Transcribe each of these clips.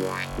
What?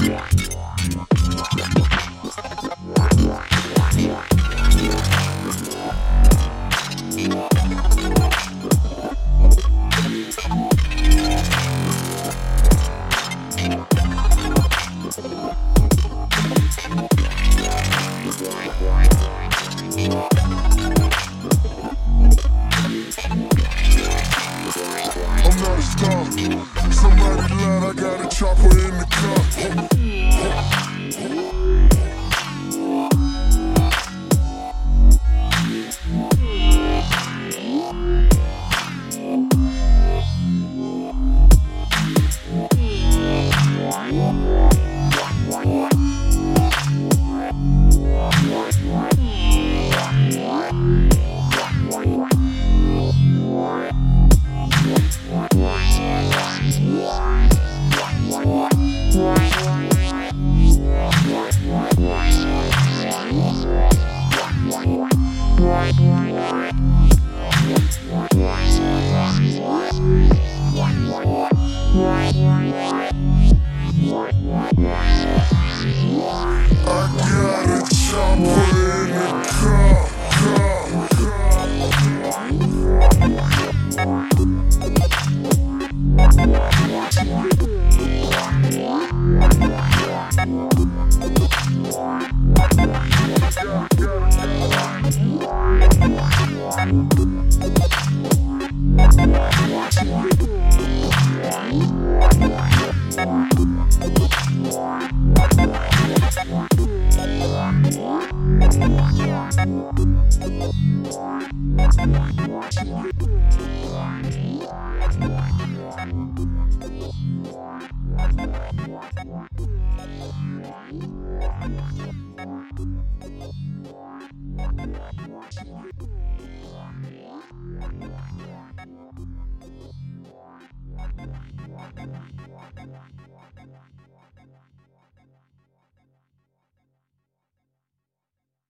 Yeah. Watch Thank you.